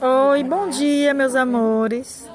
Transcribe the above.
Oi, bom dia, meus amores.